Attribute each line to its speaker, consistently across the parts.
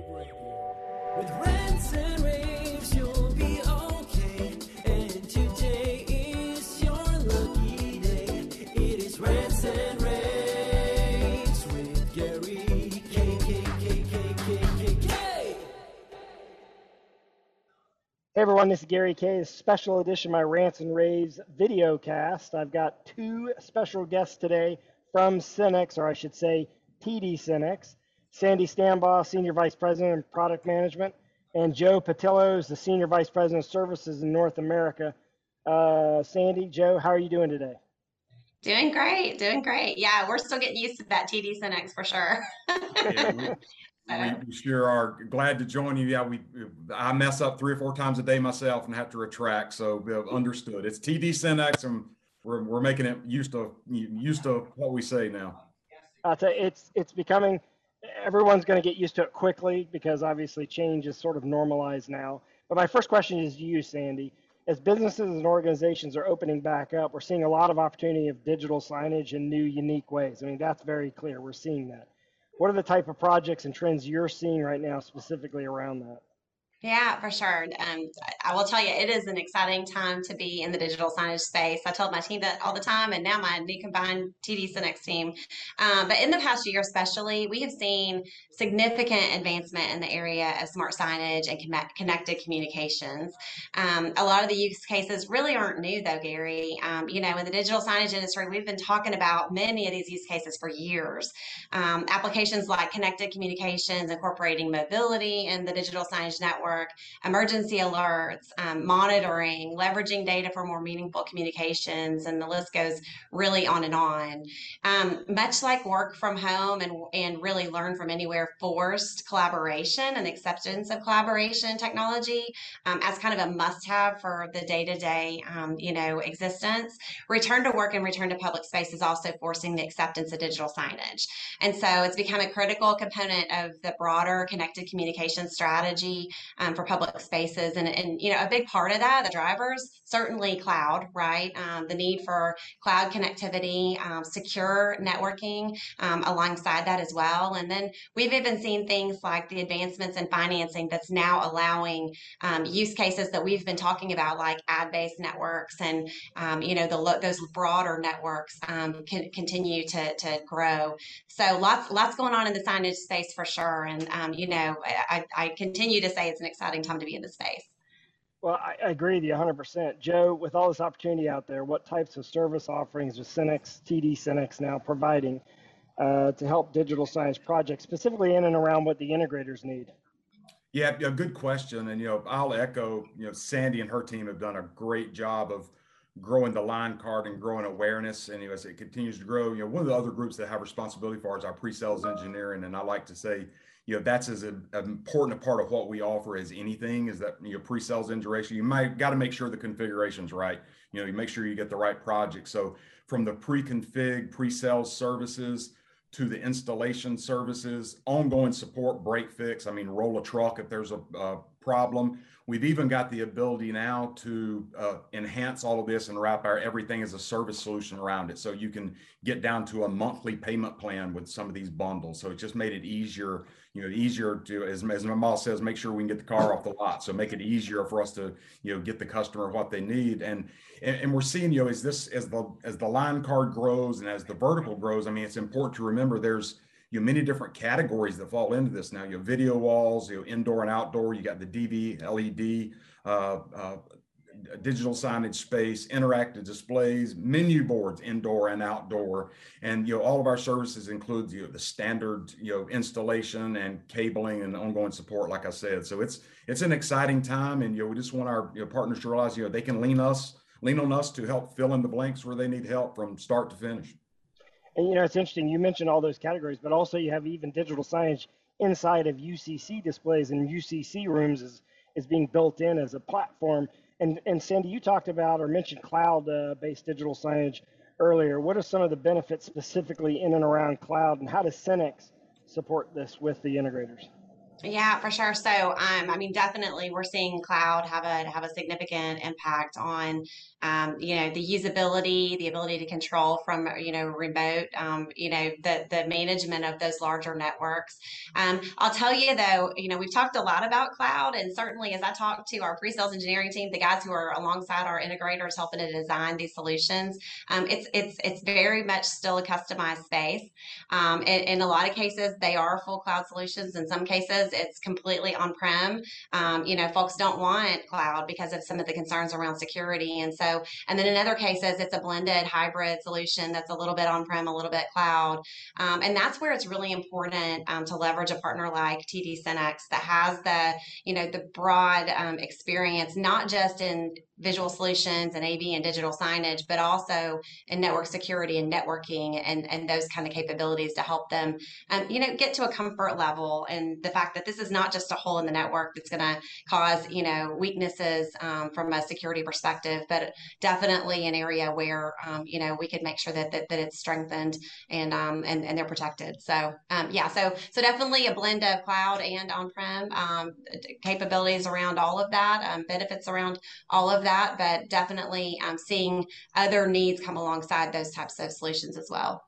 Speaker 1: Hey everyone, this is Gary Kayye. Special edition of my Rants and Raves video cast. I've got two special guests today from SYNNEX, or I should say TD SYNNEX. Sandi Stambaugh, Senior Vice President of Product Management, and Joe Pittillo is the Senior Vice President of Services in North America. Uh, Sandi, Joe, how are you doing today?
Speaker 2: Doing great, doing great. Yeah, we're still getting used to that TD SYNNEX for sure.
Speaker 3: Yeah, we, we, we sure are glad to join you. Yeah, we I mess up three or four times a day myself and have to retract. So understood. It's TD SYNNEX, and we're, we're making it used to used to what we say now.
Speaker 1: I'll tell you, it's it's becoming everyone's going to get used to it quickly because obviously change is sort of normalized now. But my first question is to you, Sandi. As businesses and organizations are opening back up, we're seeing a lot of opportunity of digital signage in new, unique ways. I mean, that's very clear. We're seeing that. What are the type of projects and trends you're seeing right now specifically around that?
Speaker 2: Yeah, for sure. Um, I will tell you, it is an exciting time to be in the digital signage space. I told my team that all the time, and now my new combined TD SYNNEX team. Um, but in the past year, especially, we have seen significant advancement in the area of smart signage and connect, connected communications. Um, a lot of the use cases really aren't new, though, Gary. Um, you know, in the digital signage industry, we've been talking about many of these use cases for years. Um, applications like connected communications, incorporating mobility in the digital signage network network, emergency alerts, um, monitoring, leveraging data for more meaningful communications, and the list goes really on and on. Um, much like work from home and, and really learn from anywhere forced collaboration and acceptance of collaboration technology um, as kind of a must have for the day to day, you know, existence. Return to work and return to public space is also forcing the acceptance of digital signage. And so it's become a critical component of the broader connected communication strategy um, for public spaces. And, and, you know, a big part of that, the drivers, certainly cloud, right? Um, the need for cloud connectivity, um, secure networking um, alongside that as well. And then we've even seen things like the advancements in financing that's now allowing um, use cases that we've been talking about, like ad-based networks and, you know, the those broader networks can continue to, to grow. So lots, lots going on in the signage space for sure. And, you know, I, I continue to say it's an exciting time to be in the space.
Speaker 1: Well, I, I agree with you 100%. Joe, with all this opportunity out there, what types of service offerings is SYNNEX, TD SYNNEX now providing uh, to help digital signage projects, specifically in and around what the integrators need?
Speaker 3: Yeah, a good question. And, you know, I'll echo, you know, Sandi and her team have done a great job of growing the line card and growing awareness. And you know, as it continues to grow, you know, one of the other groups that have responsibility for is our pre-sales engineering. And I like to say, you know that's as a, an important a part of what we offer as anything is that you know pre-sales integration you might got to make sure the configuration's right. You know you make sure you get the right project. So from the pre-config pre-sales services to the installation services ongoing support break fix i mean roll a truck if there's a, a problem we've even got the ability now to uh, enhance all of this and wrap our everything as a service solution around it so you can get down to a monthly payment plan with some of these bundles so it just made it easier you know, easier to, as, as my mom says, make sure we can get the car off the lot. So make it easier for us to, you know, get the customer what they need. And, and, and we're seeing, you know, as this, as the, as the line card grows and as the vertical grows, I mean, it's important to remember there's, you many different categories that fall into this now. You have video walls, you know, indoor and outdoor. You got the DV, LED, uh, uh, digital signage space, interactive displays, menu boards, indoor and outdoor. And, you know, all of our services include, you know, the standard, you know, installation and cabling and ongoing support, like I said. So it's, it's an exciting time. And, you know, we just want our you know, partners to realize, you know, they can lean us, lean on us to help fill in the blanks where they need help from start to finish.
Speaker 1: And, you know, it's interesting. You mentioned all those categories, but also you have even digital signage inside of UCC displays and UCC rooms is, is being built in as a platform and, and Sandi, you talked about or mentioned cloud-based digital signage earlier. What are some of the benefits specifically in and around cloud, and how does SYNNEX support this with the integrators?
Speaker 2: Yeah, for sure. So, um, I mean, definitely, we're seeing cloud have a have a significant impact on, um, you know, the usability, the ability to control from, you know, remote, um, you know, the the management of those larger networks. Um, I'll tell you though, you know, we've talked a lot about cloud, and certainly as I talk to our pre-sales engineering team, the guys who are alongside our integrators helping to design these solutions, um, it's it's it's very much still a customized space. Um, in, in a lot of cases, they are full cloud solutions. In some cases it's completely on-prem. Um, you know, folks don't want cloud because of some of the concerns around security. And so, and then in other cases, it's a blended hybrid solution that's a little bit on-prem, a little bit cloud. Um, and that's where it's really important um, to leverage a partner like TD SYNNEX that has the, you know, the broad um, experience, not just in visual solutions and AV and digital signage, but also in network security and networking and, and those kind of capabilities to help them, um, you know, get to a comfort level. And the fact that this is not just a hole in the network that's going to cause, you know, weaknesses um, from a security perspective, but definitely an area where, um, you know, we could make sure that, that, that it's strengthened and, um, and, and they're protected. So, um, yeah, so, so definitely a blend of cloud and on-prem um, capabilities around all of that, um, benefits around all of that that, but definitely um, seeing other needs come alongside those types of solutions as well.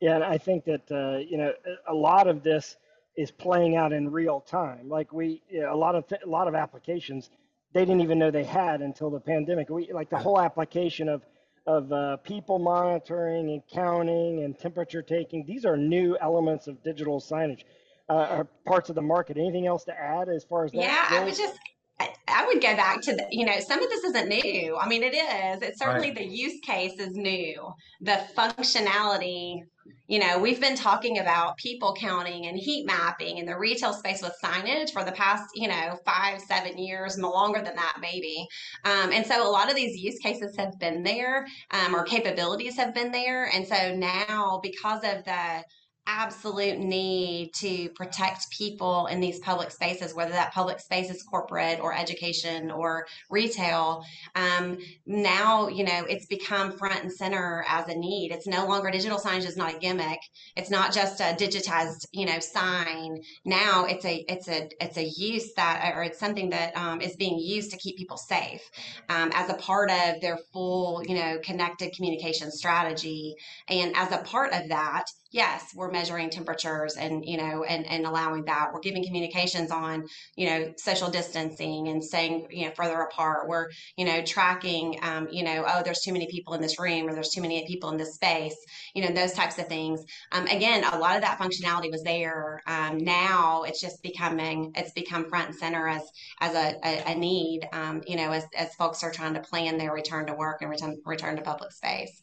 Speaker 1: Yeah, and I think that uh, you know a lot of this is playing out in real time. Like we, you know, a lot of th- a lot of applications they didn't even know they had until the pandemic. We like the whole application of of uh, people monitoring and counting and temperature taking. These are new elements of digital signage. Uh, parts of the market. Anything else to add as far as that?
Speaker 2: Yeah, goes? I would just I would go back to the, you know, some of this isn't new. I mean, it is. It's certainly right. the use case is new. The functionality, you know, we've been talking about people counting and heat mapping in the retail space with signage for the past, you know, five, seven years, no longer than that, maybe. Um, and so a lot of these use cases have been there um, or capabilities have been there. And so now, because of the absolute need to protect people in these public spaces, whether that public space is corporate or education or retail. Um, now, you know, it's become front and center as a need. It's no longer digital signage is not a gimmick. It's not just a digitized, you know, sign. Now it's a it's a it's a use that or it's something that um, is being used to keep people safe um, as a part of their full, you know, connected communication strategy. And as a part of that, yes, we're measuring temperatures and, you know, and, and allowing that. We're giving communications on, you know, social distancing and staying, you know, further apart. We're, you know, tracking, um, you know, oh, there's too many people in this room or there's too many people in this space, you know, those types of things. Um, again, a lot of that functionality was there. Um, now it's just becoming, it's become front and center as, as a, a, a need, um, you know, as, as folks are trying to plan their return to work and return, return to public space,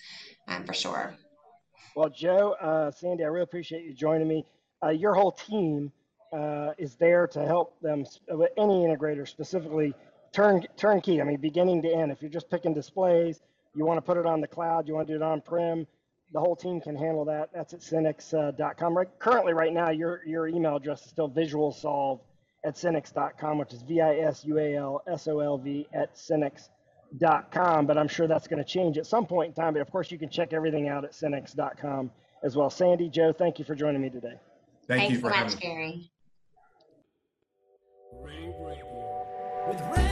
Speaker 2: um, for sure.
Speaker 1: Well, Joe, uh, Sandi, I really appreciate you joining me. Uh, your whole team uh, is there to help them, with any integrator specifically, turn turnkey. I mean, beginning to end. If you're just picking displays, you want to put it on the cloud, you want to do it on prem, the whole team can handle that. That's at synnex.com. Right, currently, right now, your your email address is still visualsolve at synnex.com, which is V I S U A L S O L V at synnex.com synnex.com, but I'm sure that's going to change at some point in time. But of course, you can check everything out at synnex.com as well. Sandi, Joe, thank you for joining me today.
Speaker 3: Thank
Speaker 2: Thanks
Speaker 3: you for
Speaker 2: so much, Gary.
Speaker 4: With